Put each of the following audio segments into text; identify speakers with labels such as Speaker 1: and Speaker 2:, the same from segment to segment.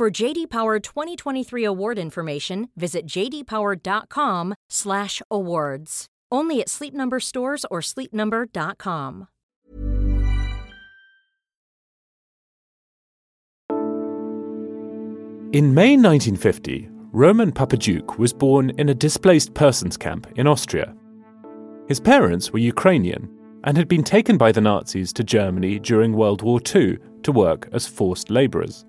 Speaker 1: For JD Power 2023 award information, visit jdpower.com/awards. Only at Sleep Number stores or sleepnumber.com.
Speaker 2: In May 1950, Roman Popadiuk was born in a displaced persons camp in Austria. His parents were Ukrainian and had been taken by the Nazis to Germany during World War II to work as forced labourers.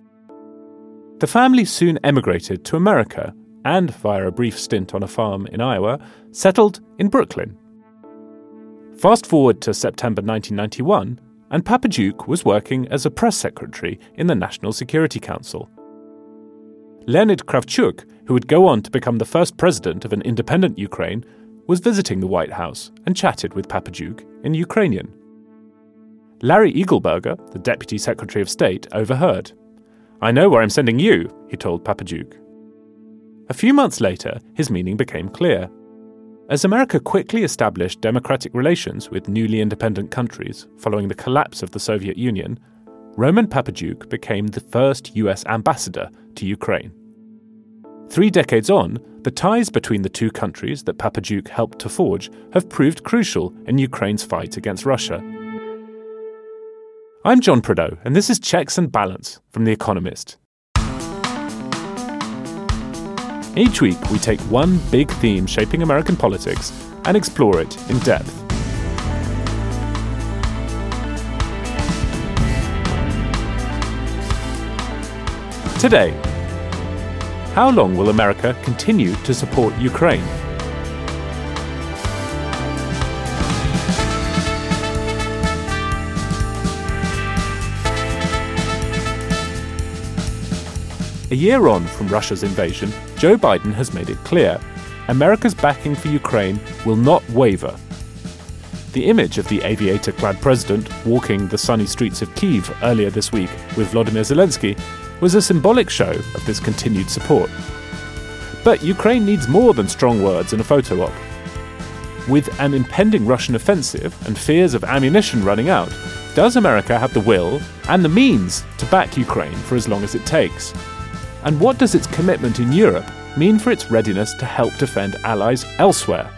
Speaker 2: The family soon emigrated to America and, via a brief stint on a farm in Iowa, settled in Brooklyn. Fast forward to September 1991, and Popadiuk was working as a press secretary in the National Security Council. Leonid Kravchuk, who would go on to become the first president of an independent Ukraine, was visiting the White House and chatted with Popadiuk in Ukrainian. Larry Eagleburger, the Deputy Secretary of State, overheard. I know where I'm sending you, he told Popadiuk. A few months later, his meaning became clear. As America quickly established democratic relations with newly independent countries following the collapse of the Soviet Union, Roman Popadiuk became the first US ambassador to Ukraine. Three decades on, the ties between the two countries that Popadiuk helped to forge have proved crucial in Ukraine's fight against Russia. I'm John Prideaux, and this is Checks and Balance from The Economist. Each week, we take one big theme shaping American politics and explore it in depth. Today, how long will America continue to support Ukraine? A year on from Russia's invasion, Joe Biden has made it clear America's backing for Ukraine will not waver. The image of the aviator clad president walking the sunny streets of Kiev earlier this week with Vladimir Zelensky was a symbolic show of this continued support. But Ukraine needs more than strong words and a photo op. With an impending Russian offensive and fears of ammunition running out, does America have the will and the means to back Ukraine for as long as it takes? And what does its commitment in Europe mean for its readiness to help defend allies elsewhere?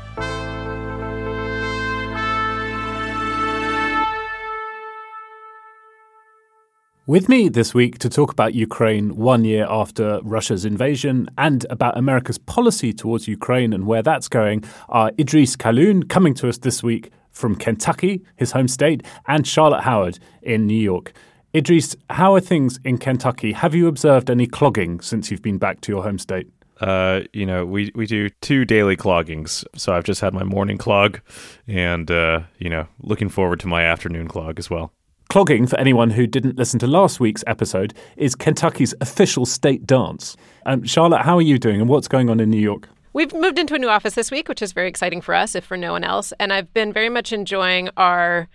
Speaker 2: With me this week to talk about Ukraine one year after Russia's invasion and about America's policy towards Ukraine and where that's going are Idrees Kahloon, coming to us this week from Kentucky, his home state, and Charlotte Howard in New York. Idrees, how are things in Kentucky? Have you observed any clogging since you've been back to your home state?
Speaker 3: Uh, you know, we, we do two daily cloggings. So I've just had my morning clog and, uh, you know, looking forward to my afternoon clog as well.
Speaker 2: Clogging, for anyone who didn't listen to last week's episode, is Kentucky's official state dance. Um, Charlotte, how are you doing and what's going on in New York?
Speaker 4: We've moved into a new office this week, which is very exciting for us, if for no one else. And I've been very much enjoying our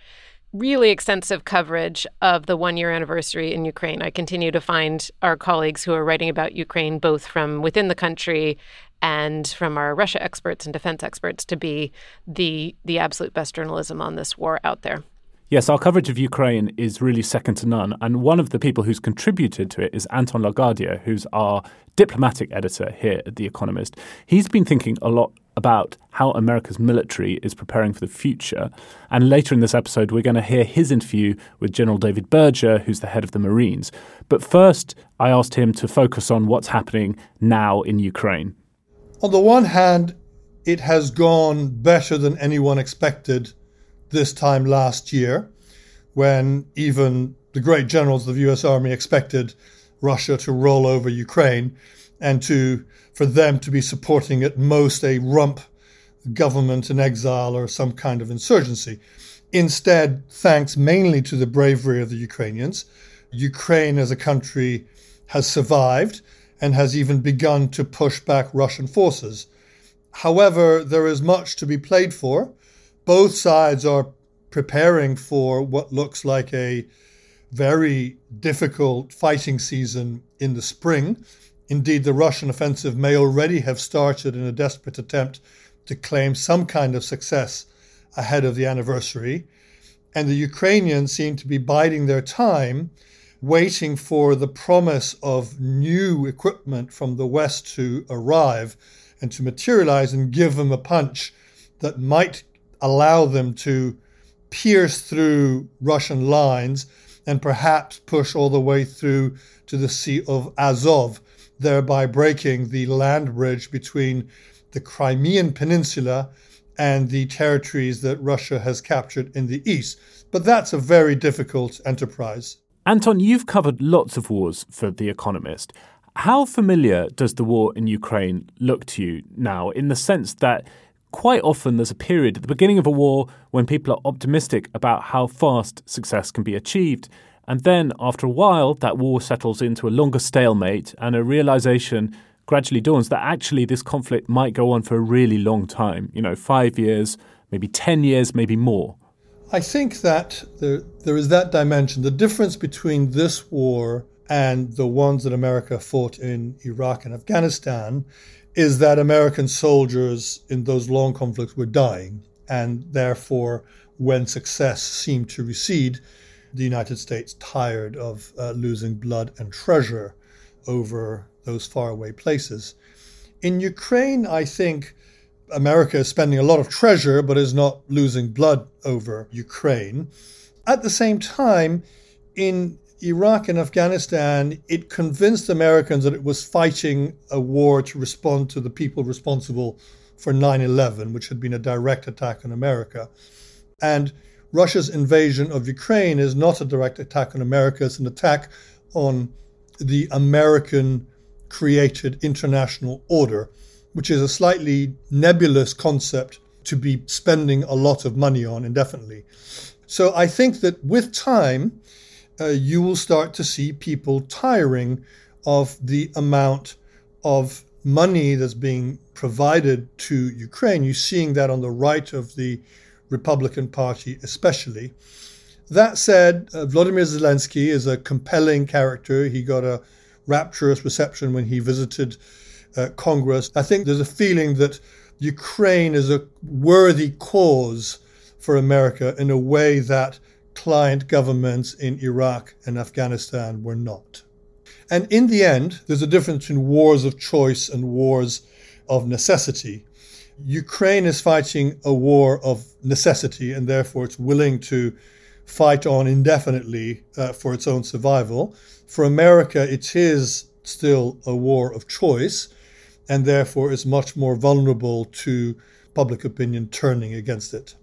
Speaker 4: really extensive coverage of the one year anniversary in Ukraine. I continue to find our colleagues who are writing about Ukraine, both from within the country and from our Russia experts and defense experts, to be the the absolute best journalism on this war out there.
Speaker 2: Yes, our coverage of Ukraine is really second to none. And one of the people who's contributed to it is Anton La Guardia, who's our diplomatic editor here at The Economist. He's been thinking a lot about how America's military is preparing for the future. And later in this episode, we're going to hear his interview with General David Berger, who's the head of the Marines. But first, I asked him to focus on what's happening now in Ukraine.
Speaker 5: On the one hand, it has gone better than anyone expected this time last year, when even the great generals of the US Army expected Russia to roll over Ukraine and to for them to be supporting at most a rump government in exile or some kind of insurgency. Instead, thanks mainly to the bravery of the Ukrainians, Ukraine as a country has survived and has even begun to push back Russian forces. However, there is much to be played for. Both sides are preparing for what looks like a very difficult fighting season in the spring. Indeed, the Russian offensive may already have started in a desperate attempt to claim some kind of success ahead of the anniversary. And the Ukrainians seem to be biding their time, waiting for the promise of new equipment from the West to arrive and to materialize and give them a punch that might allow them to pierce through Russian lines and perhaps push all the way through to the Sea of Azov, thereby breaking the land bridge between the Crimean Peninsula and the territories that Russia has captured in the east. But that's a very difficult enterprise.
Speaker 2: Anton, you've covered lots of wars for The Economist. How familiar does the war in Ukraine look to you now, in the sense that quite often there's a period at the beginning of a war when people are optimistic about how fast success can be achieved. And then after a while, that war settles into a longer stalemate and a realization gradually dawns that actually this conflict might go on for a really long time you know, five years, maybe 10 years, maybe more.
Speaker 5: I think that there, there is that dimension. The difference between this war and the ones that America fought in Iraq and Afghanistan is that American soldiers in those long conflicts were dying. And therefore, when success seemed to recede, the United States tired of uh, losing blood and treasure over those faraway places. In Ukraine, I think America is spending a lot of treasure but is not losing blood over Ukraine. At the same time, in Iraq and Afghanistan, it convinced Americans that it was fighting a war to respond to the people responsible for 9 11, which had been a direct attack on America. And Russia's invasion of Ukraine is not a direct attack on America, it's an attack on the American created international order which is a slightly nebulous concept to be spending a lot of money on indefinitely. So I think that with time, uh, you will start to see people tiring of the amount of money that's being provided to Ukraine. You're seeing that on the right of the Republican Party, especially. That said, uh, Vladimir Zelensky is a compelling character. He got a rapturous reception when he visited uh, Congress. I think there's a feeling that Ukraine is a worthy cause for America in a way that client governments in Iraq and Afghanistan were not. And in the end, there's a difference between wars of choice and wars of necessity. Ukraine is fighting a war of necessity, and therefore it's willing to fight on indefinitely uh, for its own survival. For America, it is still a war of choice, and therefore is much more vulnerable to public opinion turning against it.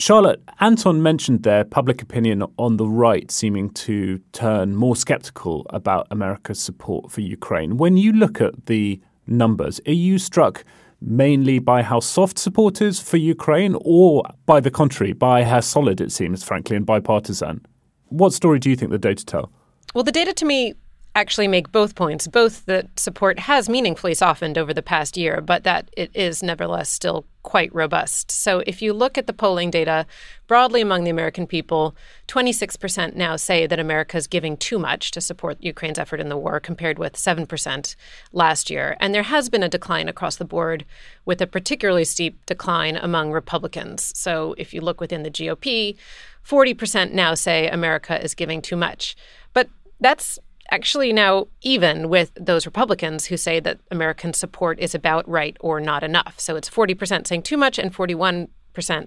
Speaker 2: Charlotte, Anton mentioned there public opinion on the right seeming to turn more skeptical about America's support for Ukraine. When you look at the numbers, are you struck mainly by how soft support is for Ukraine, or by the contrary, by how solid it seems, frankly, and bipartisan? What story do you think the data tell?
Speaker 4: Well, the data to me actually make both points both that support has meaningfully softened over the past year, but that it is nevertheless still quite robust. So if you look at the polling data broadly among the American people, 26% now say that America is giving too much to support Ukraine's effort in the war, compared with 7% last year. And there has been a decline across the board, with a particularly steep decline among Republicans. So if you look within the GOP, 40% now say America is giving too much. But that's actually now even with those Republicans who say that American support is about right or not enough. So it's 40% saying too much and 41%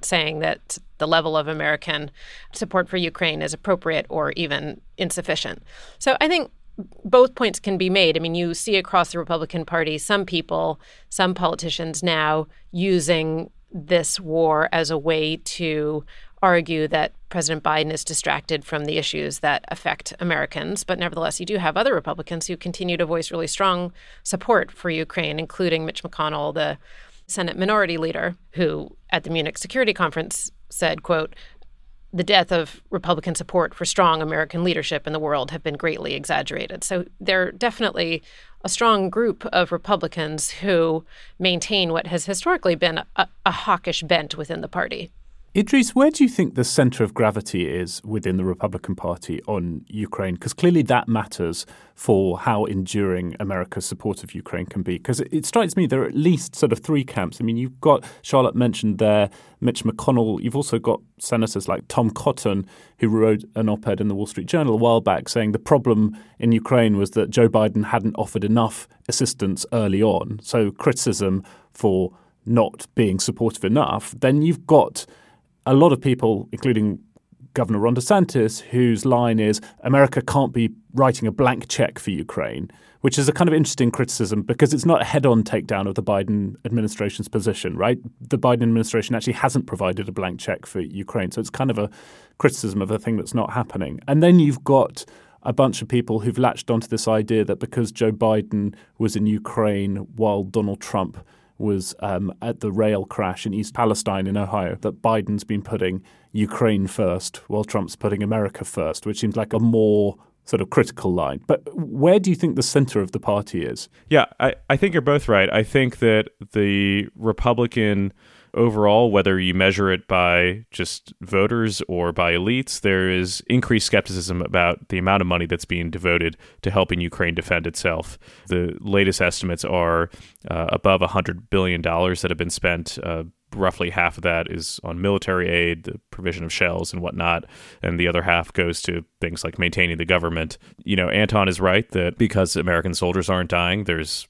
Speaker 4: saying that the level of American support for Ukraine is appropriate or even insufficient. So I think both points can be made. I mean, you see across the Republican Party some people, some politicians now using this war as a way to argue that President Biden is distracted from the issues that affect Americans. But nevertheless, you do have other Republicans who continue to voice really strong support for Ukraine, including Mitch McConnell, the Senate Minority Leader, who at the Munich Security Conference said, quote, the death of Republican support for strong American leadership in the world have been greatly exaggerated. So they're definitely a strong group of Republicans who maintain what has historically been a, a hawkish bent within the party.
Speaker 2: Idrees, where do you think the centre of gravity is within the Republican Party on Ukraine? Because clearly that matters for how enduring America's support of Ukraine can be. Because it, strikes me there are at least sort of three camps. I mean, you've got Charlotte mentioned there, Mitch McConnell. You've also got senators like Tom Cotton, who wrote an op ed in the Wall Street Journal a while back saying the problem in Ukraine was that Joe Biden hadn't offered enough assistance early on. So criticism for not being supportive enough. Then you've got a lot of people, including Governor Ron DeSantis, whose line is America can't be writing a blank check for Ukraine, which is a kind of interesting criticism because it's not a head on takedown of the Biden administration's position, right? The Biden administration actually hasn't provided a blank check for Ukraine. So it's kind of a criticism of a thing that's not happening. And then you've got a bunch of people who've latched onto this idea that because Joe Biden was in Ukraine while Donald Trump was um, at the rail crash in East Palestine in Ohio that Biden's been putting Ukraine first while Trump's putting America first, which seems like a more sort of critical line. But where do you think the center of the party is?
Speaker 3: Yeah, I, I think you're both right. I think that the Republican overall, whether you measure it by just voters or by elites, there is increased skepticism about the amount of money that's being devoted to helping Ukraine defend itself. The latest estimates are uh, above $100 billion that have been spent. Uh, roughly half of that is on military aid, the provision of shells and whatnot, and the other half goes to things like maintaining the government. You know, Anton is right that because American soldiers aren't dying, there's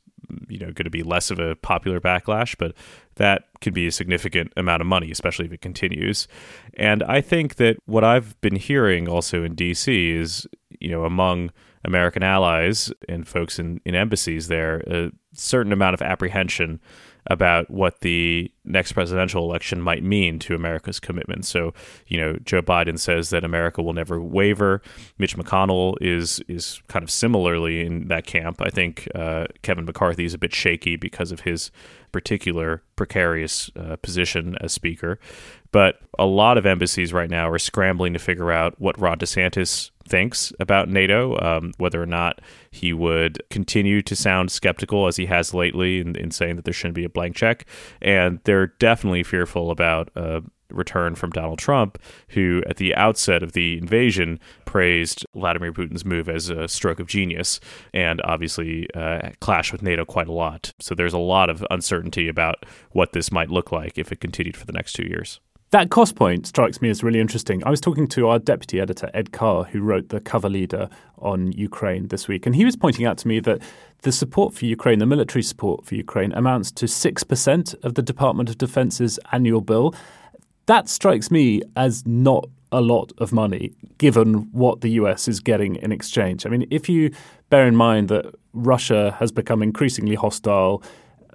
Speaker 3: you know going to be less of a popular backlash, but that could be a significant amount of money, especially if it continues. And I think that what I've been hearing also in DC is, you know, among American allies and folks in, in embassies there, a certain amount of apprehension about what the next presidential election might mean to America's commitment. So, you know, Joe Biden says that America will never waver. Mitch McConnell is is kind of similarly in that camp. I think uh, Kevin McCarthy is a bit shaky because of his particular precarious uh, position as speaker. But a lot of embassies right now are scrambling to figure out what Ron DeSantis thinks about NATO, um, whether or not he would continue to sound skeptical as he has lately in, in saying that there shouldn't be a blank check. And they're definitely fearful about a return from Donald Trump, who at the outset of the invasion praised Vladimir Putin's move as a stroke of genius and obviously uh, clashed with NATO quite a lot. So there's a lot of uncertainty about what this might look like if it continued for the next two years.
Speaker 2: That cost point strikes me as really interesting. I was talking to our deputy editor, Ed Carr, who wrote the cover leader on Ukraine this week, and he was pointing out to me that the support for Ukraine, the military support for Ukraine, amounts to 6% of the Department of Defense's annual bill. That strikes me as not a lot of money given what the US is getting in exchange. I mean, if you bear in mind that Russia has become increasingly hostile,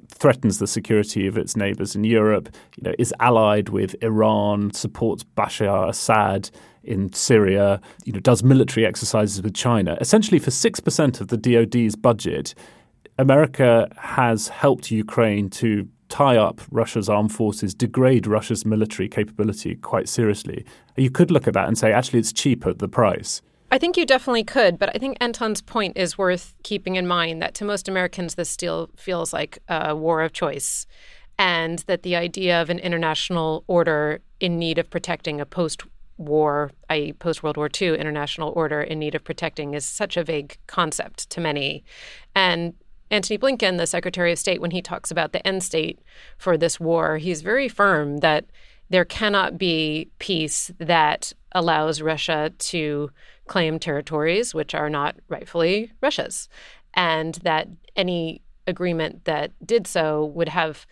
Speaker 2: threatens the security of its neighbors in Europe, you know, is allied with Iran, supports Bashar Assad in Syria, you know, does military exercises with China. Essentially, for 6% of the DoD's budget, America has helped Ukraine to tie up Russia's armed forces, degrade Russia's military capability quite seriously. You could look at that and say, actually, it's cheap at the price.
Speaker 4: I think you definitely could, but I think Anton's point is worth keeping in mind that to most Americans, this still feels like a war of choice, and that the idea of an international order in need of protecting a post war, i.e., post World War II international order in need of protecting, is such a vague concept to many. And Antony Blinken, the Secretary of State, when he talks about the end state for this war, he's very firm that there cannot be peace that allows Russia to claim territories which are not rightfully Russia's, and that any agreement that did so would have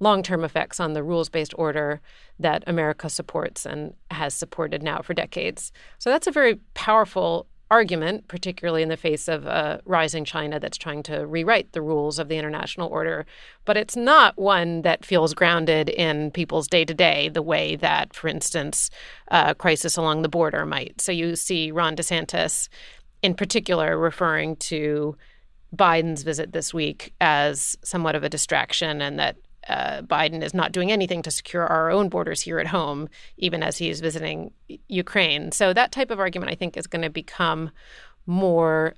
Speaker 4: long term effects on the rules based order that America supports and has supported now for decades. So that's a very powerful argument, particularly in the face of a rising China that's trying to rewrite the rules of the international order. But it's not one that feels grounded in people's day to day the way that, for instance, a crisis along the border might. So you see Ron DeSantis, in particular, referring to Biden's visit this week as somewhat of a distraction and that uh, Biden is not doing anything to secure our own borders here at home, even as he is visiting Ukraine. So that type of argument, I think, is going to become more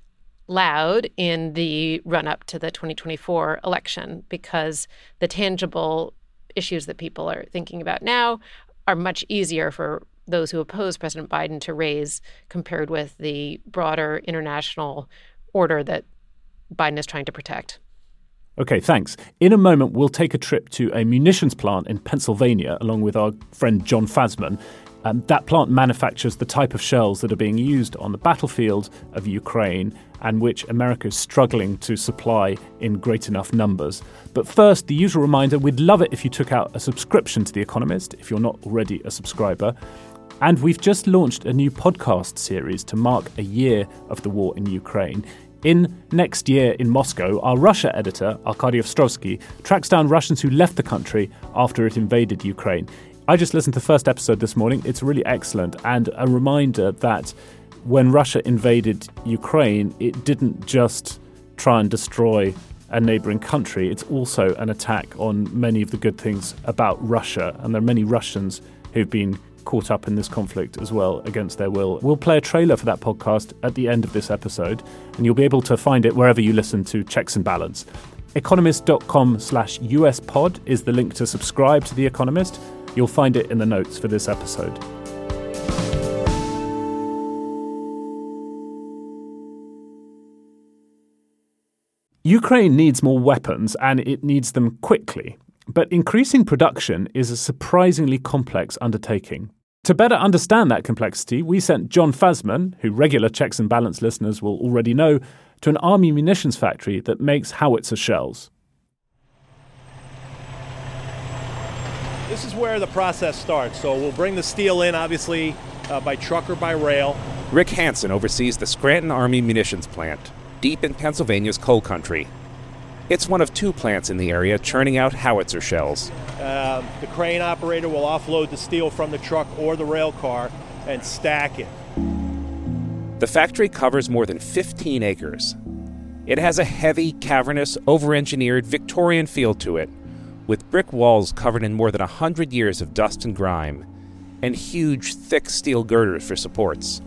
Speaker 4: loud in the run up to the 2024 election because the tangible issues that people are thinking about now are much easier for those who oppose President Biden to raise compared with the broader international order that Biden is trying to protect.
Speaker 2: Okay, thanks. In a moment, we'll take a trip to a munitions plant in Pennsylvania along with our friend John Fasman. Um, that plant manufactures the type of shells that are being used on the battlefield of Ukraine and which America is struggling to supply in great enough numbers. But first, the usual reminder we'd love it if you took out a subscription to The Economist if you're not already a subscriber. And we've just launched a new podcast series to mark a year of the war in Ukraine. In Next Year in Moscow, our Russia editor, Arkady Ostrovsky, tracks down Russians who left the country after it invaded Ukraine. I just listened to the first episode this morning. It's really excellent and a reminder that when Russia invaded Ukraine, it didn't just try and destroy a neighboring country, it's also an attack on many of the good things about Russia. And there are many Russians who've been caught up in this conflict as well against their will. We'll play a trailer for that podcast at the end of this episode, and you'll be able to find it wherever you listen to Checks and Balance. Economist.com slash US pod is the link to subscribe to The Economist. You'll find it in the notes for this episode. Ukraine needs more weapons and it needs them quickly. But increasing production is a surprisingly complex undertaking. To better understand that complexity, we sent John Fasman, who regular checks and balance listeners will already know, to an army munitions factory that makes howitzer shells.
Speaker 6: This is where the process starts. So we'll bring the steel in, obviously, uh, by truck or by rail.
Speaker 7: Rick Hansen oversees the Scranton Army Munitions Plant, deep in Pennsylvania's coal country. It's one of two plants in the area churning out howitzer shells.
Speaker 6: Uh, the crane operator will offload the steel from the truck or the rail car and stack it.
Speaker 7: The factory covers more than 15 acres. It has a heavy, cavernous, over engineered Victorian feel to it, with brick walls covered in more than a hundred years of dust and grime, and huge, thick steel girders for supports.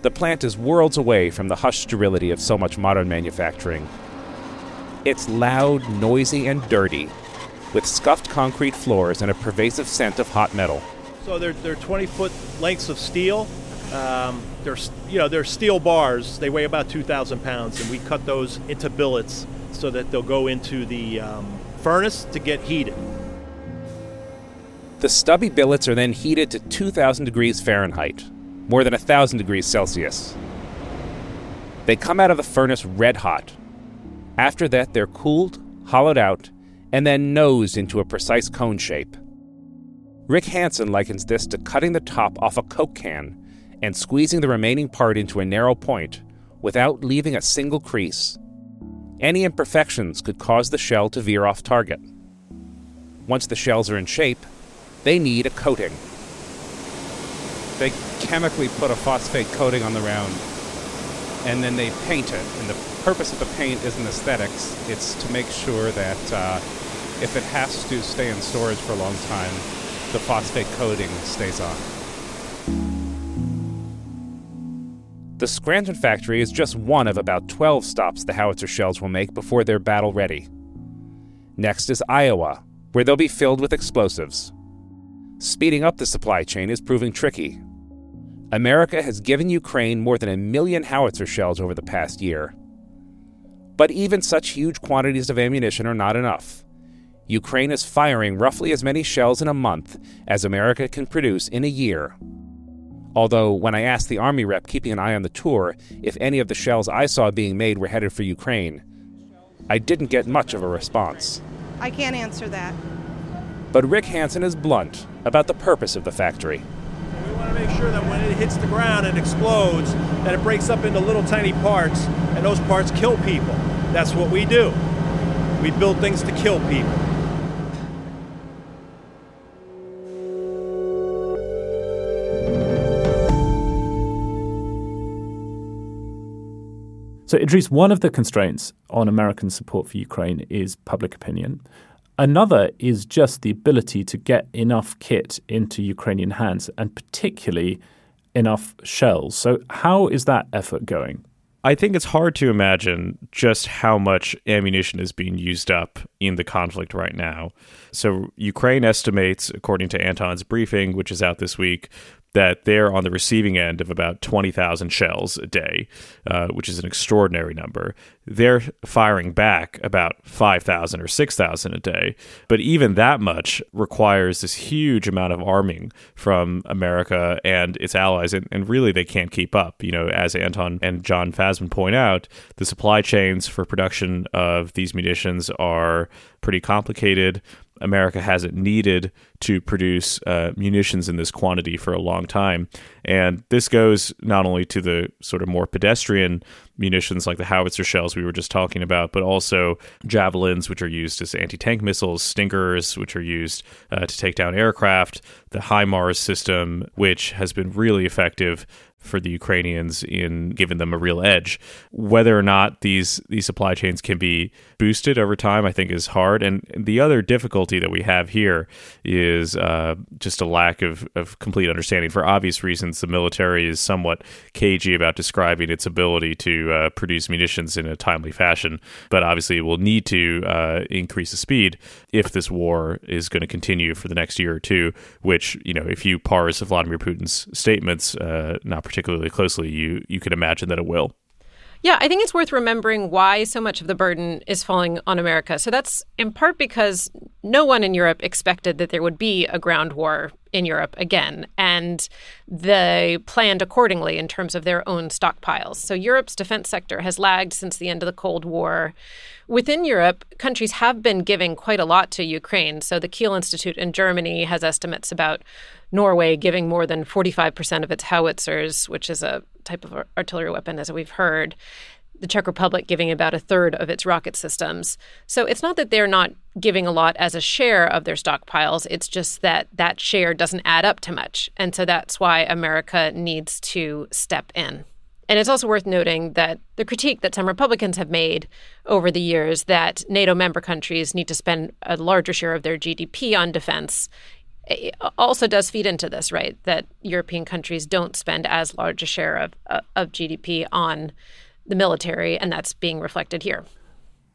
Speaker 7: The plant is worlds away from the hushed sterility of so much modern manufacturing. It's loud, noisy, and dirty, with scuffed concrete floors and a pervasive scent of hot metal.
Speaker 6: So they're, they're 20 foot lengths of steel. Um, they're, you know, they're steel bars. They weigh about 2,000 pounds, and we cut those into billets so that they'll go into the um, furnace to get heated.
Speaker 7: The stubby billets are then heated to 2,000 degrees Fahrenheit, more than 1,000 degrees Celsius. They come out of the furnace red hot, after that, they're cooled, hollowed out, and then nosed into a precise cone shape. Rick Hansen likens this to cutting the top off a Coke can and squeezing the remaining part into a narrow point without leaving a single crease. Any imperfections could cause the shell to veer off target. Once the shells are in shape, they need a coating. They chemically put a phosphate coating on the round, and then they paint it. And the purpose of the paint isn't aesthetics, it's to make sure that uh, if it has to stay in storage for a long time, the phosphate coating stays on. The Scranton factory is just one of about 12 stops the howitzer shells will make before they're battle ready. Next is Iowa, where they'll be filled with explosives. Speeding up the supply chain is proving tricky. America has given Ukraine more than a million howitzer shells over the past year, but even such huge quantities of ammunition are not enough. Ukraine is firing roughly as many shells in a month as America can produce in a year. Although, when I asked the Army rep keeping an eye on the tour if any of the shells I saw being made were headed for Ukraine, I didn't get much of a response.
Speaker 8: I can't answer that.
Speaker 7: But Rick Hansen is blunt about the purpose of the factory.
Speaker 6: Want to make sure that when it hits the ground and explodes, that it breaks up into little tiny parts, and those parts kill people. That's what we do. We build things to kill people.
Speaker 2: So, Idrees, one of the constraints on American support for Ukraine is public opinion. Another is just the ability to get enough kit into Ukrainian hands and particularly enough shells. So, how is that effort going?
Speaker 3: I think it's hard to imagine just how much ammunition is being used up in the conflict right now. So, Ukraine estimates, according to Anton's briefing, which is out this week, that they're on the receiving end of about 20,000 shells a day, uh, which is an extraordinary number. They're firing back about 5,000 or 6,000 a day. But even that much requires this huge amount of arming from America and its allies. And, and really, they can't keep up. You know, as Anton and John Fasman point out, the supply chains for production of these munitions are pretty complicated. America hasn't needed to produce uh, munitions in this quantity for a long time. And this goes not only to the sort of more pedestrian munitions like the howitzer shells we were just talking about, but also javelins, which are used as anti tank missiles, stingers, which are used uh, to take down aircraft, the HIMARS system, which has been really effective for the Ukrainians in giving them a real edge. Whether or not these these supply chains can be boosted over time, I think is hard. And the other difficulty that we have here is uh, just a lack of, of complete understanding. For obvious reasons, the military is somewhat cagey about describing its ability to uh, produce munitions in a timely fashion, but obviously it will need to uh, increase the speed if this war is going to continue for the next year or two. Which you know, if you parse Vladimir Putin's statements, uh, not particularly closely, you you could imagine that it will.
Speaker 4: Yeah, I think it's worth remembering why so much of the burden is falling on America. So that's in part because no one in Europe expected that there would be a ground war in Europe again, and they planned accordingly in terms of their own stockpiles. So Europe's defense sector has lagged since the end of the Cold War. Within Europe, countries have been giving quite a lot to Ukraine. So the Kiel Institute in Germany has estimates about Norway giving more than 45% of its howitzers, which is a type of artillery weapon, as we've heard. The Czech Republic giving about a third of its rocket systems. So it's not that they're not giving a lot as a share of their stockpiles. It's just that that share doesn't add up to much. And so that's why America needs to step in. And it's also worth noting that the critique that some Republicans have made over the years that NATO member countries need to spend a larger share of their GDP on defense eh, also does feed into this, right? That European countries don't spend as large a share of, of GDP on the military, and that's being reflected here.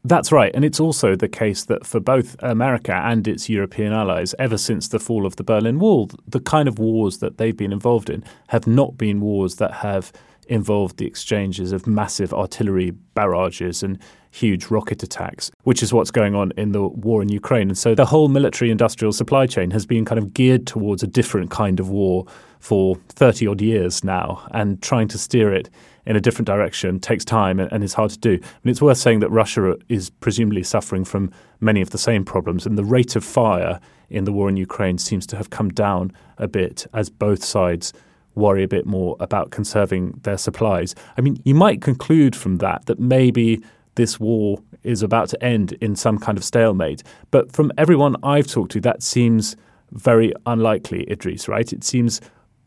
Speaker 2: That's right. And it's also the case that for both America and its European allies, ever since the fall of the Berlin Wall, the kind of wars that they've been involved in have not been wars that have involved the exchanges of massive artillery barrages and huge rocket attacks, which is what's going on in the war in Ukraine. And so the whole military industrial supply chain has been kind of geared towards a different kind of war for 30 odd years now, and trying to steer it in a different direction takes time and is hard to do. And it's worth saying that Russia is presumably suffering from many of the same problems, and the rate of fire in the war in Ukraine seems to have come down a bit as both sides worry a bit more about conserving their supplies. I mean, you might conclude from that that maybe this war is about to end in some kind of stalemate. But from everyone I've talked to, that seems very unlikely, Idrees, right? It seems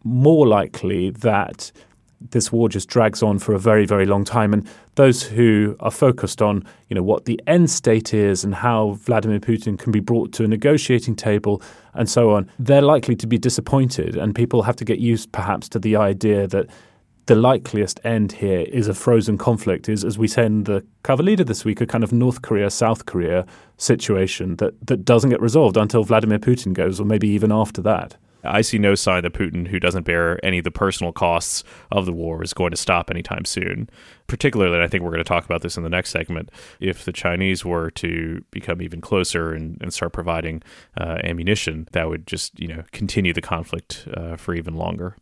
Speaker 2: more likely that this war just drags on for a very, very long time. And those who are focused on, you know, what the end state is and how Vladimir Putin can be brought to a negotiating table and so on, they're likely to be disappointed. And people have to get used perhaps to the idea that the likeliest end here is a frozen conflict, is, as we said in the cover leader this week, a kind of North Korea, South Korea situation that, that doesn't get resolved until Vladimir Putin goes, or maybe even after that.
Speaker 3: I see no sign that Putin, who doesn't bear any of the personal costs of the war, is going to stop anytime soon. Particularly, I think we're going to talk about this in the next segment. If the Chinese were to become even closer and, and start providing uh, ammunition, that would just you know continue the conflict uh, for even longer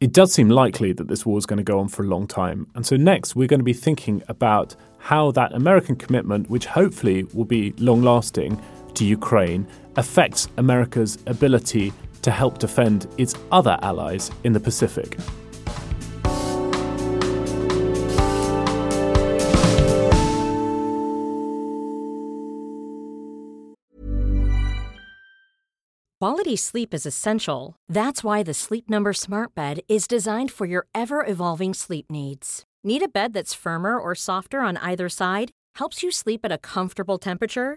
Speaker 2: it does seem likely that this war is going to go on for a long time. And so, next, we're going to be thinking about how that American commitment, which hopefully will be long lasting to Ukraine, affects America's ability to help defend its other allies in the Pacific.
Speaker 1: Quality sleep is essential. That's why the Sleep Number Smart Bed is designed for your ever evolving sleep needs. Need a bed that's firmer or softer on either side? Helps you sleep at a comfortable temperature?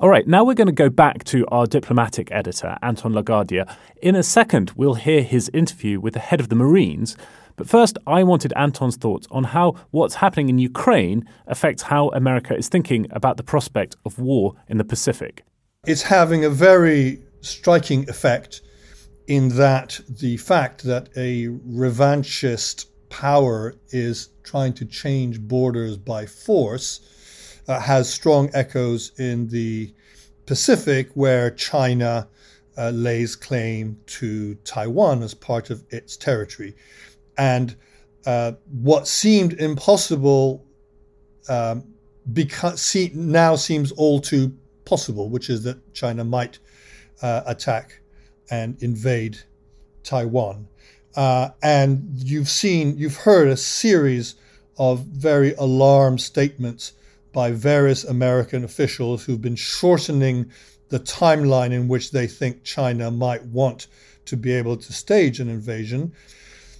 Speaker 2: All right, now we're going to go back to our diplomatic editor, Anton La Guardia. In a second, we'll hear his interview with the head of the Marines. But first, I wanted Anton's thoughts on how what's happening in Ukraine affects how America is thinking about the prospect of war in the Pacific.
Speaker 5: It's having a very striking effect in that the fact that a revanchist power is trying to change borders by force uh, has strong echoes in the Pacific, where China uh, lays claim to Taiwan as part of its territory. And uh, what seemed impossible um, because see, now seems all too possible, which is that China might uh, attack and invade Taiwan. Uh, and you've seen, you've heard a series of very alarm statements by various American officials who've been shortening the timeline in which they think China might want to be able to stage an invasion.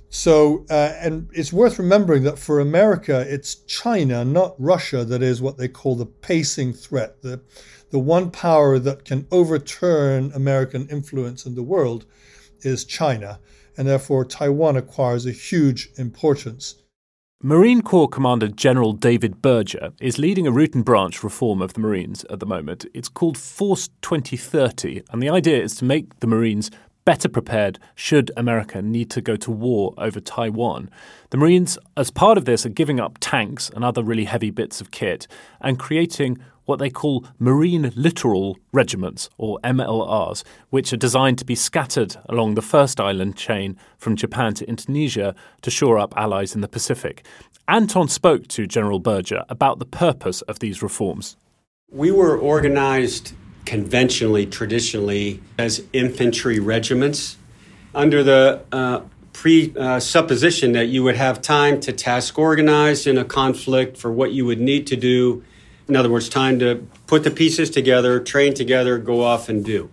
Speaker 5: So, uh, and it's worth remembering that for America, it's China, not Russia, that is what they call the pacing threat, the, the one power that can overturn American influence in the world is China. And therefore, Taiwan acquires a huge importance.
Speaker 2: Marine Corps Commander General David Berger is leading a root and branch reform of the Marines at the moment. It's called Force 2030, and the idea is to make the Marines better prepared should America need to go to war over Taiwan. The Marines, as part of this, are giving up tanks and other really heavy bits of kit and creating what they call Marine Littoral Regiments, or MLRs, which are designed to be scattered along the first island chain from Japan to Indonesia to shore up allies in the Pacific. Anton spoke to General Berger about the purpose of these reforms.
Speaker 8: We were organized conventionally, traditionally, as infantry regiments under the uh, presupposition uh, that you would have time to task organize in a conflict for what you would need to do in other words, time to put the pieces together, train together, go off and do.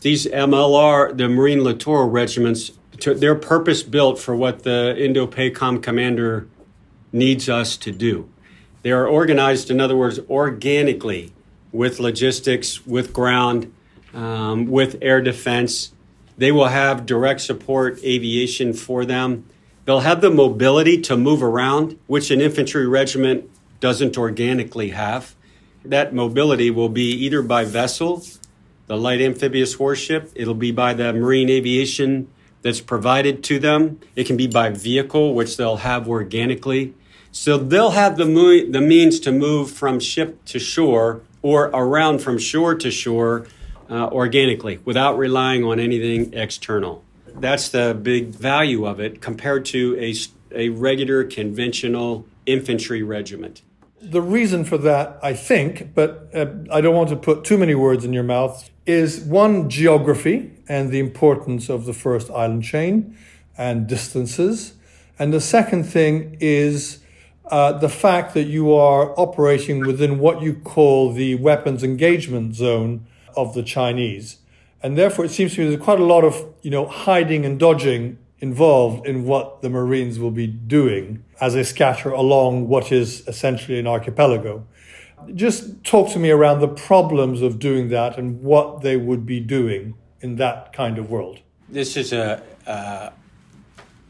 Speaker 8: These MLR, the Marine Littoral Regiments, they're purpose built for what the Indo PACOM commander needs us to do. They are organized, in other words, organically with logistics, with ground, um, with air defense. They will have direct support aviation for them. They'll have the mobility to move around, which an infantry regiment doesn't organically have. That mobility will be either by vessel, the light amphibious warship, it'll be by the marine aviation that's provided to them. It can be by vehicle, which they'll have organically. So they'll have the, mo- the means to move from ship to shore or around from shore to shore uh, organically without relying on anything external. That's the big value of it compared to a, a regular conventional infantry regiment
Speaker 5: the reason for that, I think, but uh, I don't want to put too many words in your mouth, is one, geography and the importance of the first island chain and distances. And the second thing is uh, the fact that you are operating within what you call the weapons engagement zone of the Chinese. And therefore, it seems to me there's quite a lot of, you know, hiding and dodging involved in what the Marines will be doing as they scatter along what is essentially an archipelago. Just talk to me around the problems of doing that and what they would be doing in that kind of world.
Speaker 8: This is a uh,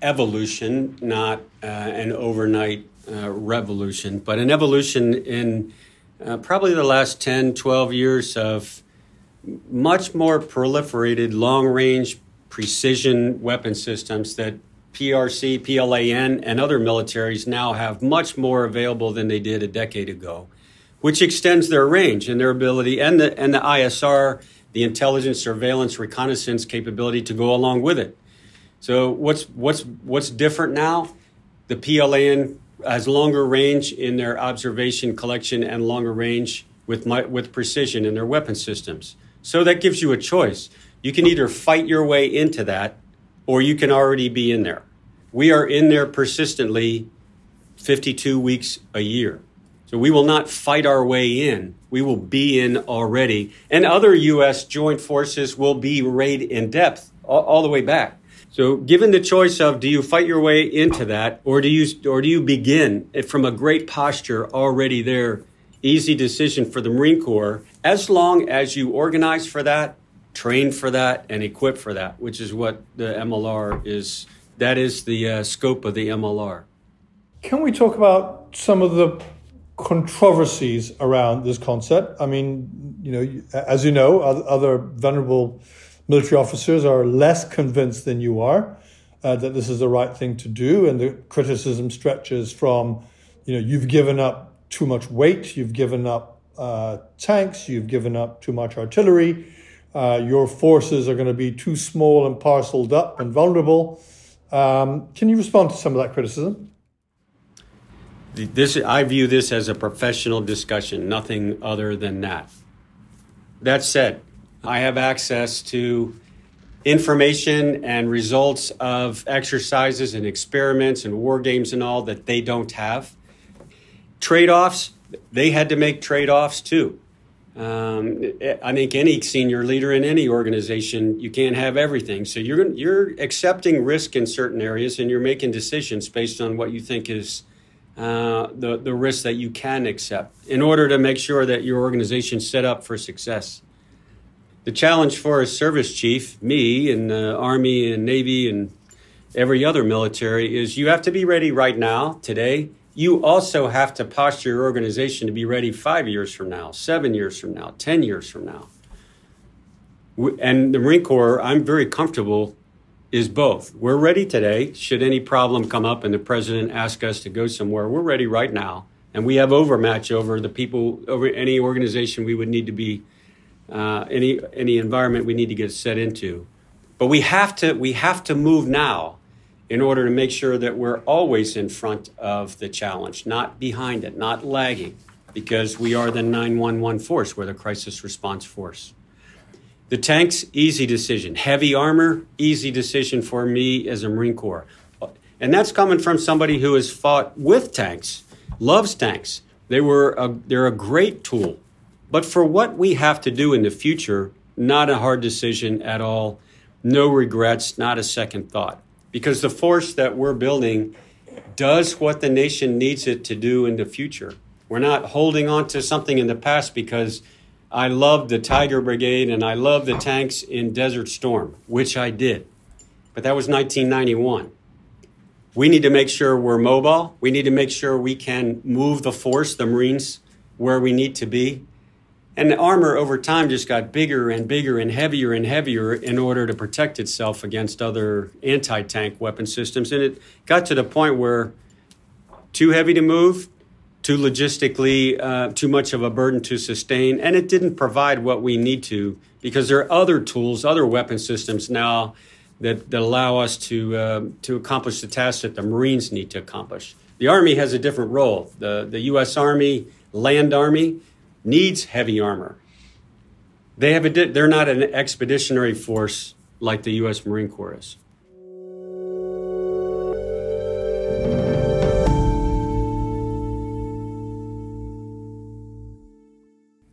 Speaker 8: evolution, not uh, an overnight uh, revolution, but an evolution in uh, probably the last 10, 12 years of much more proliferated long range precision weapon systems that PRC, PLAN, and other militaries now have much more available than they did a decade ago, which extends their range and their ability and the, and the ISR, the intelligence, surveillance, reconnaissance capability to go along with it. So what's what's what's different now? The PLAN has longer range in their observation collection and longer range with, my, with precision in their weapon systems. So that gives you a choice. You can either fight your way into that or you can already be in there. We are in there persistently 52 weeks a year. So we will not fight our way in. We will be in already. And other U.S. joint forces will be raid in depth all, all, the way back. So given the choice of do you fight your way into that or do you, or do you begin from a great posture already there? Easy decision for the Marine Corps as long as you organize for that, train for that, and equipped for that, which is what the MLR is. That is the uh, scope of the MLR.
Speaker 5: Can we talk about some of the controversies around this concept? I mean, you know, as you know, other venerable military officers are less convinced than you are uh, that this is the right thing to do, and the criticism stretches from, you know, you've given up too much weight, you've given up uh, tanks, you've given up too much artillery, uh, your forces are going to be too small and parceled up and vulnerable. Um, can you respond to some of that criticism?
Speaker 8: This, I view this as a professional discussion, nothing other than that. That said, I have access to information and results of exercises and experiments and war games and all that they don't have. Trade offs, they had to make trade offs too. Um, I think any senior leader in any organization, you can't have everything. So you're you're accepting risk in certain areas, and you're making decisions based on what you think is uh, the, the risk that you can accept in order to make sure that your organization is set up for success. The challenge for a service chief, me and the Army and Navy and every other military, is you have to be ready right now, today. You also have to posture your organization to be ready five years from now, seven years from now, 10 years from now. And the Marine Corps, I'm very comfortable is both. We're ready today. Should any problem come up and the president ask us to go somewhere, we're ready right now. And we have overmatch over the people, over any organization we would need to be, uh, any any environment we need to get set into. But we have to we have to move now in order to make sure that we're always in front of the challenge, not behind it, not lagging, because we are the 911 force, we're the crisis response force. The tanks, easy decision. Heavy armor, easy decision for me as a Marine Corps. And that's coming from somebody who has fought with tanks, loves tanks. They were a, they're a great tool. But for what we have to do in the future, not a hard decision at all. No regrets, not a second thought. Because the force that we're building does what the nation needs it to do in the future. We're not holding on to something in the past because I loved the Tiger Brigade and I loved the tanks in Desert Storm, which I did. But that was 1991. We need to make sure we're mobile. We need to make sure we can move the force, the Marines, where we need to be. And the armor over time just got bigger and bigger and heavier and heavier in order to protect itself against other anti tank weapon systems. And it got to the point where too heavy to move, too logistically uh, too much of a burden to sustain, and it didn't provide what we need to because there are other tools, other weapon systems now that, that allow us to uh, to accomplish the tasks that the Marines need to accomplish. The Army has a different role. The the U.S. Army, Land Army, needs heavy armor. They have a, they're not an expeditionary force like the U.S. Marine Corps is.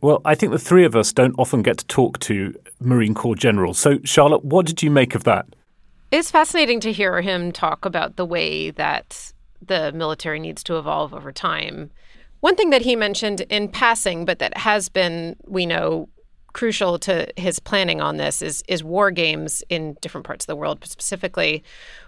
Speaker 2: Well, I think the three of us don't often get to talk to Marine Corps generals. So, Charlotte, what did you make of that?
Speaker 4: It's fascinating to hear him talk about the way that the military needs to evolve over time. One thing that he mentioned in passing, but that has been, we know, crucial to his planning on this is is war games in different parts of the world, specifically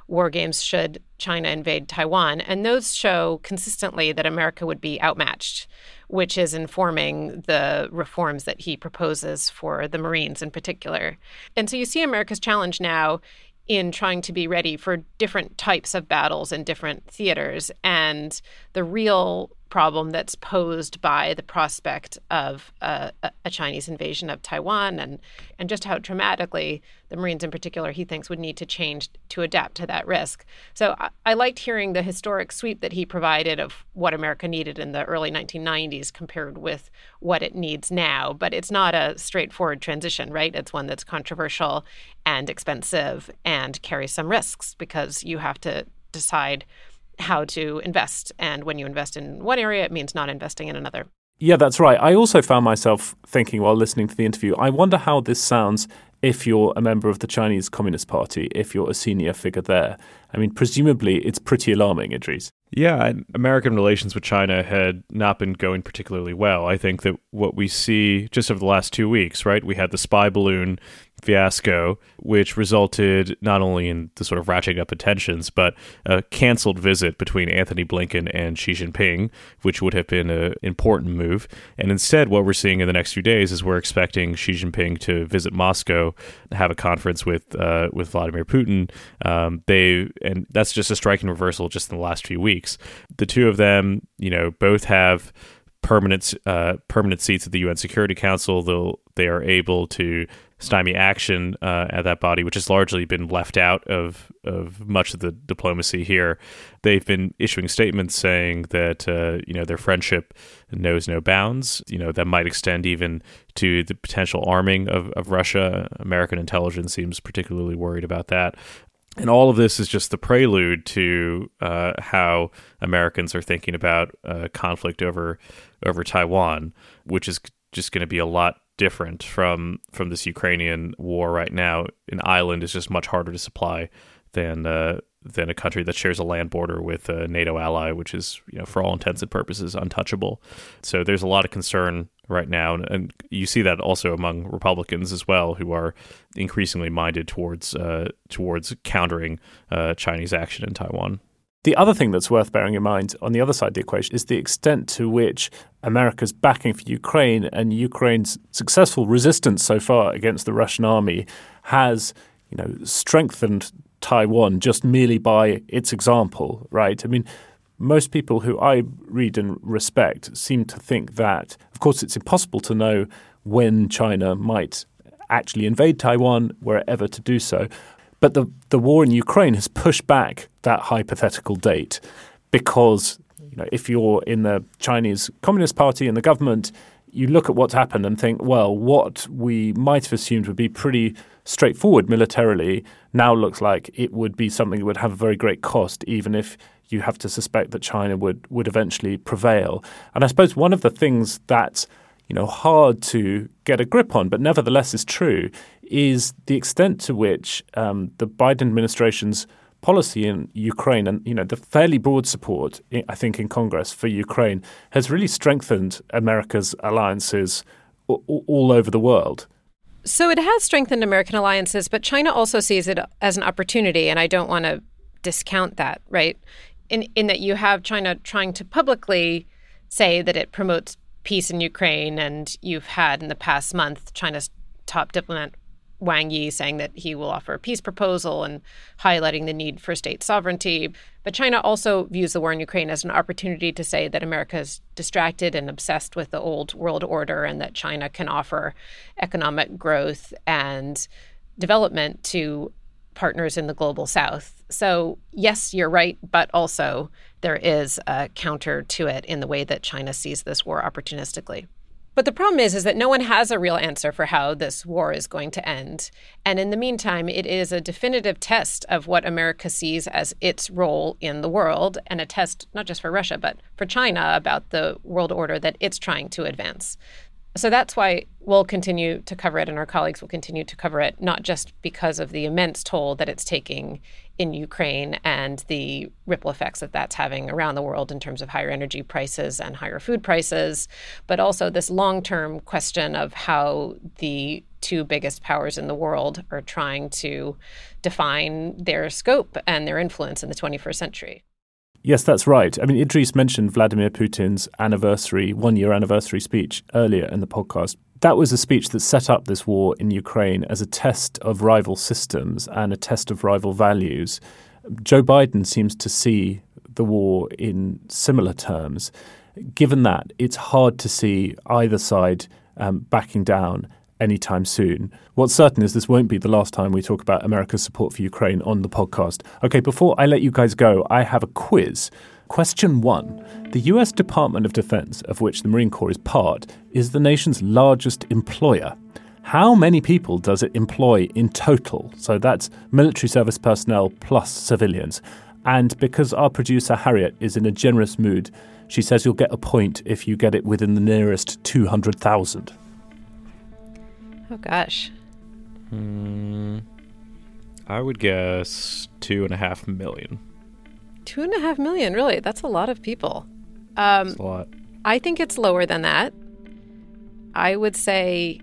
Speaker 4: war games should China invade Taiwan. And those show consistently that America would be outmatched which is informing the reforms that he proposes for the Marines in particular. And so you see America's challenge now in trying to be ready for different types of battles in different theaters. And the real problem that's posed by the prospect of a, a, Chinese invasion of Taiwan and, and just how dramatically the Marines in particular he thinks would need to change to adapt to that risk. So I, I liked hearing the historic sweep that he provided of what America needed in the early 1990s compared with what it needs now. But it's not a straightforward transition, right? It's one that's controversial and expensive and carries some risks because you have to decide how to invest. And when you invest in one area, it means not investing in another.
Speaker 2: Yeah, that's right. I also found myself thinking while listening to the interview, I wonder how this sounds if you're a member of the Chinese Communist Party, if you're a senior figure there. I mean, presumably it's pretty alarming, Idrees.
Speaker 3: Yeah, American relations with China had not been going particularly well. I think that what we see just over the last two weeks, right? We had the spy balloon fiasco, which resulted not only in the sort of ratcheting up of tensions, but a canceled visit between Antony Blinken and Xi Jinping, which would have been an important move. And instead, what we're seeing in the next few days is we're expecting Xi Jinping to visit Moscow, have a conference with uh, with Vladimir Putin. Um, they and that's just a striking reversal just in the last few weeks. The two of them, you know, both have permanent uh, permanent seats at the UN Security Council. They'll they are able to stymie action uh, at that body, which has largely been left out of of much of the diplomacy here. They've been issuing statements saying that uh, you know their friendship knows no bounds. You know that might extend even to the potential arming of, of Russia. American intelligence seems particularly worried about that. And all of this is just the prelude to uh, how Americans are thinking about uh, conflict over over Taiwan, which is just going to be a lot different from from this Ukrainian war right now. An island is just much harder to supply than uh, than a country that shares a land border with a NATO ally, which is you know for all intents and purposes untouchable. So there's a lot of concern right now, and, and you see that also among Republicans as well, who are increasingly minded towards uh, towards countering uh, Chinese action in Taiwan.
Speaker 2: The other thing that's worth bearing in mind on the other side of the equation is the extent to which America's backing for Ukraine and Ukraine's successful resistance so far against the Russian army has, you know, strengthened Taiwan just merely by its example, right? I mean, most people who I read and respect seem to think that, of course, it's impossible to know when China might actually invade Taiwan, were it ever to do so. But the, the war in Ukraine has pushed back that hypothetical date because you know, if you're in the Chinese Communist Party and the government, you look at what's happened and think, well, what we might have assumed would be pretty straightforward militarily now looks like it would be something that would have a very great cost, even if you have to suspect that China would, would eventually prevail. And I suppose one of the things that's you know hard to get a grip on, but nevertheless is true, is the extent to which um, the Biden administration's policy in Ukraine and you know the fairly broad support I think in Congress for Ukraine has really strengthened America's alliances all over the world.
Speaker 4: So it has strengthened American alliances, but China also sees it as an opportunity, and I don't want to discount that, right? In in that you have China trying to publicly say that it promotes peace in Ukraine, and you've had in the past month China's top diplomat Wang Yi saying that he will offer a peace proposal and highlighting the need for state sovereignty. But China also views the war in Ukraine as an opportunity to say that America is distracted and obsessed with the old world order and that China can offer economic growth and development to partners in the global south. So, yes, you're right, but also there is a counter to it in the way that China sees this war opportunistically. But the problem is, is that no one has a real answer for how this war is going to end. And in the meantime, it is a definitive test of what America sees as its role in the world, and a test not just for Russia, but for China about the world order that it's trying to advance. So that's why we'll continue to cover it, and our colleagues will continue to cover it, not just because of the immense toll that it's taking in Ukraine and the ripple effects that that's having around the world in terms of higher energy prices and higher food prices, but also this long term question of how the two biggest powers in the world are trying to define their scope and their influence in the 21st century.
Speaker 2: Yes, that's right. I mean, Idrees mentioned Vladimir Putin's anniversary, one year anniversary speech earlier in the podcast. That was a speech that set up this war in Ukraine as a test of rival systems and a test of rival values. Joe Biden seems to see the war in similar terms. given that, it's hard to see either side um, backing down anytime soon. What's certain is this won't be the last time we talk about America's support for Ukraine on the podcast. Okay, before I let you guys go, I have a quiz. Question one The US Department of Defense, of which the Marine Corps is part, is the nation's largest employer. How many people does it employ in total? So that's military service personnel plus civilians. And because our producer Harriet is in a generous mood, she says you'll get a point if you get it within the nearest 200,000.
Speaker 4: Oh gosh.
Speaker 3: Mm, I would guess two and a half million.
Speaker 4: Two and a half million, really? That's a lot of people. Um,
Speaker 3: That's a lot.
Speaker 4: I think it's lower than that. I would say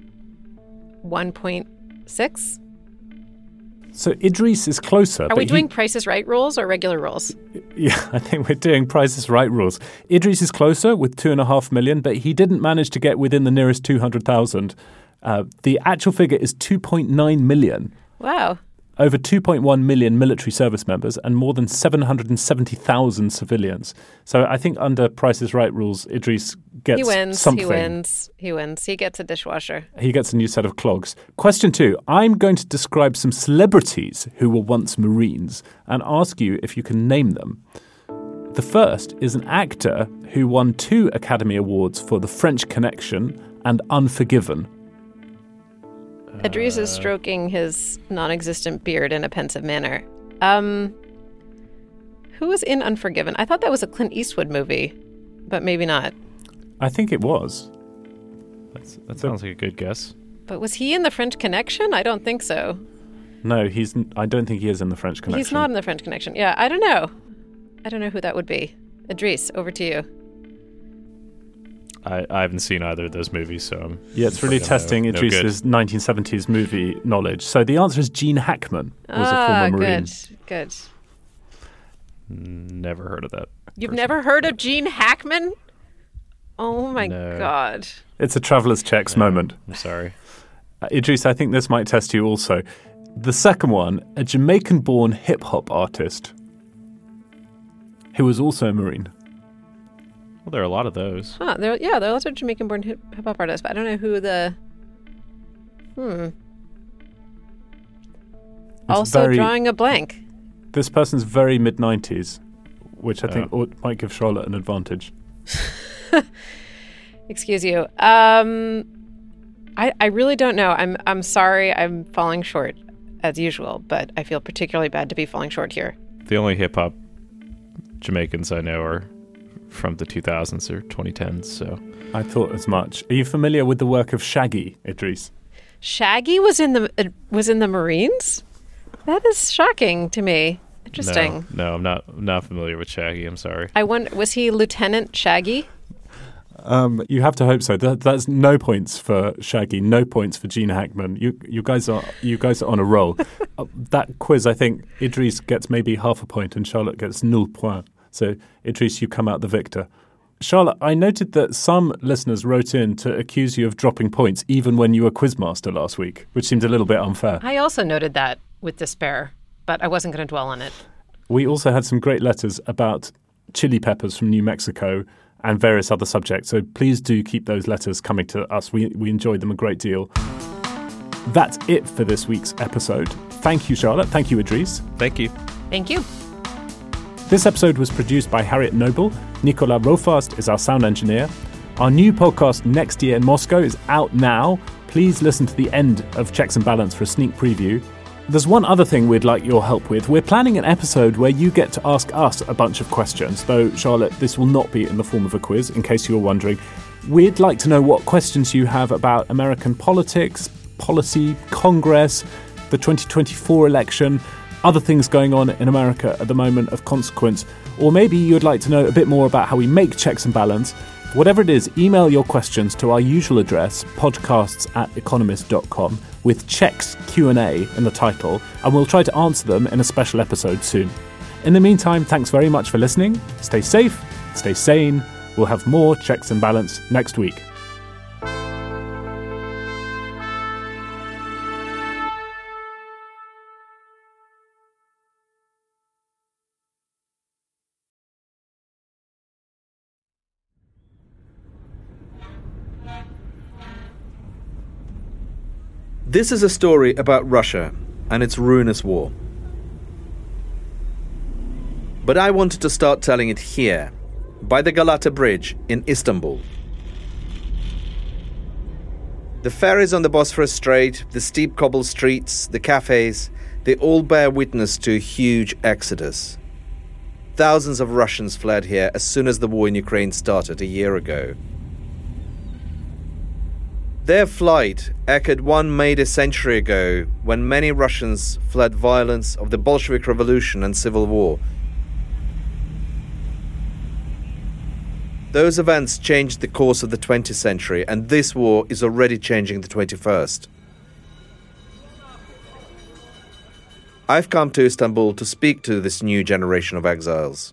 Speaker 4: 1.6.
Speaker 2: So Idrees is closer.
Speaker 4: Are we doing Price is Right rules or regular rules?
Speaker 2: Yeah, I think we're doing Prices Right rules. Idrees is closer with two and a half million, but he didn't manage to get within the nearest 200,000. Uh, the actual figure is 2.9 million.
Speaker 4: Wow.
Speaker 2: Over 2.1 million military service members and more than 770,000 civilians. So I think under Price is Right rules, Idrees gets
Speaker 4: he wins.
Speaker 2: something.
Speaker 4: He wins. He wins. He gets a dishwasher.
Speaker 2: He gets a new set of clogs. Question two I'm going to describe some celebrities who were once Marines and ask you if you can name them. The first is an actor who won two Academy Awards for The French Connection and Unforgiven.
Speaker 4: Idrees is stroking his non-existent beard in a pensive manner. Um, who was in Unforgiven? I thought that was a Clint Eastwood movie, but maybe not.
Speaker 2: I think it was.
Speaker 3: That's, that sounds like a good guess.
Speaker 4: But was he in the French Connection? I don't think so.
Speaker 2: No, he's. I don't think he is in the French Connection.
Speaker 4: He's not in the French Connection. Yeah, I don't know. I don't know who that would be. Idrees, over to you.
Speaker 3: I, I haven't seen either of those movies, so I'm
Speaker 2: Yeah, it's really testing
Speaker 3: no good.
Speaker 2: Idrees's 1970s movie knowledge. So the answer is Gene Hackman was
Speaker 4: ah,
Speaker 2: a former Marine.
Speaker 4: good, good.
Speaker 3: never heard of that.
Speaker 4: You've
Speaker 3: person.
Speaker 4: never heard of Gene Hackman? Oh my
Speaker 3: No.
Speaker 4: god.
Speaker 2: It's a traveller's checks moment.
Speaker 3: I'm sorry.
Speaker 2: Uh, Idrees, I think this might test you also. The second one, a Jamaican born hip hop artist who was also a Marine.
Speaker 3: Well, there are a lot of those.
Speaker 4: Huh, there, yeah, there are lots of Jamaican-born hip hop artists, but I don't know who the. Hmm. also
Speaker 2: very-
Speaker 4: drawing a blank.
Speaker 2: This person's very mid 90s, which I think
Speaker 3: Oh.
Speaker 2: ought, might give Charlotte an advantage.
Speaker 4: Excuse you. Um, I I really don't know. I'm I'm sorry. I'm falling short as usual, but I feel particularly bad to be falling short here.
Speaker 3: The only hip hop Jamaicans I know are from the 2000s or 2010s. So
Speaker 2: I thought as much. Are you familiar with the work of Shaggy, Idrees?
Speaker 4: Shaggy was in the uh, was in the Marines. That is shocking to me. Interesting.
Speaker 3: no, no, I'm not not familiar with Shaggy. I'm sorry.
Speaker 4: I wonder was he Lieutenant Shaggy?
Speaker 2: Um, you have to hope so. That, that's no points for Shaggy, no points for Gene Hackman. You, you guys are you guys are on a roll. uh, that quiz, I think Idrees gets maybe half a point and Charlotte gets nul point. So Idrees, you come out the victor. Charlotte, I noted that some listeners wrote in to accuse you of dropping points even when you were quizmaster last week, which seemed a little bit unfair.
Speaker 4: I also noted that with despair, but I wasn't going to dwell on it.
Speaker 2: We also had some great letters about chili peppers from New Mexico and various other subjects. So please do keep those letters coming to us. We, we enjoyed them a great deal. That's it for this week's episode. Thank you, Charlotte. Thank you, Idrees.
Speaker 3: Thank you.
Speaker 4: Thank you.
Speaker 2: This episode was produced by Harriet Noble. Nicola Rofast is our sound engineer. Our new podcast, Next Year in Moscow, is out now. Please listen to the end of Checks and Balance for a sneak preview. There's one other thing we'd like your help with. We're planning an episode where you get to ask us a bunch of questions, though, Charlotte, this will not be in the form of a quiz, in case you were wondering. We'd like to know what questions you have about American politics, policy, Congress, the 2024 election, other things going on in America at the moment of consequence, or maybe you'd like to know a bit more about how we make checks and balance. Whatever it is, email your questions to our usual address, podcasts at economist.com, with checks Q&A in the title, and we'll try to answer them in a special episode soon. In the meantime, thanks very much for listening. Stay safe, stay sane. We'll have more checks and balance next week.
Speaker 9: This is a story about Russia and its ruinous war. But I wanted to start telling it here, by the Galata Bridge in Istanbul. The ferries on the Bosphorus Strait, the steep cobbled streets, the cafes, they all bear witness to a huge exodus. Thousands of Russians fled here as soon as the war in Ukraine started a year ago. Their flight echoed one made a century ago when many Russians fled violence of the Bolshevik Revolution and Civil War. Those events changed the course of the 20th century, and this war is already changing the 21st. I've come to Istanbul to speak to this new generation of exiles.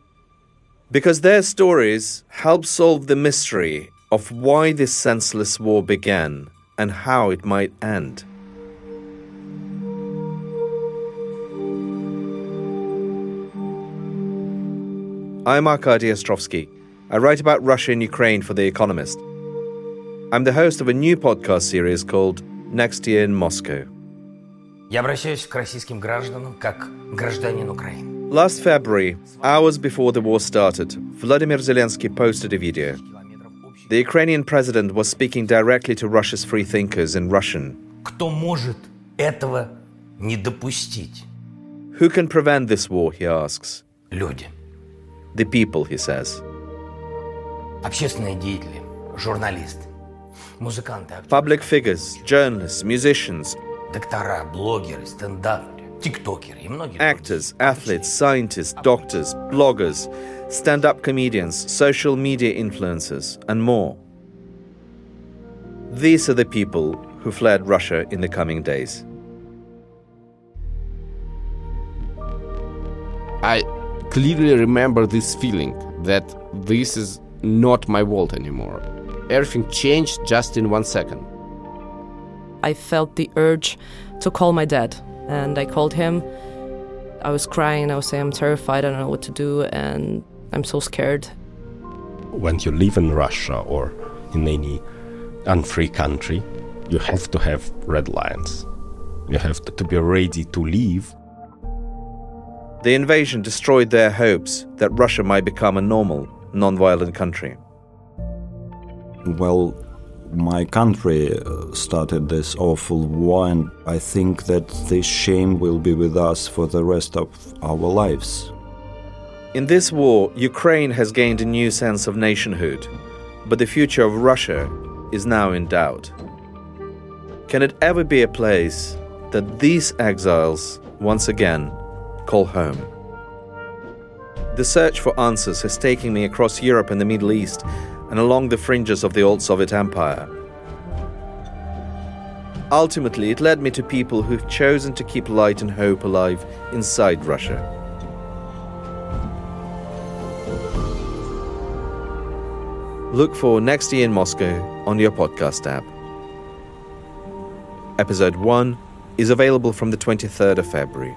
Speaker 9: Because their stories help solve the mystery of why this senseless war began and how it might end. I'm Arkady Ostrovsky. I write about Russia and Ukraine for The Economist. I'm the host of a new podcast series called Next Year in Moscow.
Speaker 10: Я обращаюсь к российским гражданам как гражданин Украины.
Speaker 9: Last February, hours before the war started, Vladimir Zelensky posted a video. The Ukrainian president was speaking directly to Russia's free thinkers in Russian.
Speaker 10: Кто может этого не допустить?
Speaker 9: Who can prevent this war, he asks.
Speaker 10: Люди.
Speaker 9: The people, he says.
Speaker 10: Общественные деятели, журналисты, музыканты, актеры,
Speaker 9: Public figures, journalists, musicians,
Speaker 10: доктора, блогеры, стендаперы, тиктокеры и многие
Speaker 9: actors, athletes, scientists, doctors, bloggers, stand up comedians, social media influencers, and more. These are the people who fled Russia in the coming days.
Speaker 11: I clearly remember this feeling that this is not my world anymore. Everything changed just in one second.
Speaker 12: I felt the urge to call my dad, and I called him. I was crying, I was saying, I'm terrified, I don't know what to do, and I'm so scared.
Speaker 13: When you live in Russia or in any unfree country, you have to have red lines. You have to, to be ready to leave
Speaker 9: The invasion destroyed their hopes that Russia might become a normal, non violent country.
Speaker 14: Well, my country uh, started this awful war, and I think that this shame will be with us for the rest of our lives.
Speaker 9: In this war, Ukraine has gained a new sense of nationhood, but the future of Russia is now in doubt. Can it ever be a place that these exiles once again call home? The search for answers has taken me across Europe and the Middle East and along the fringes of the old Soviet Empire. Ultimately, it led me to people who've chosen to keep light and hope alive inside Russia. Look for Next Year in Moscow on your podcast app. Episode 1 is available from the 23rd of February.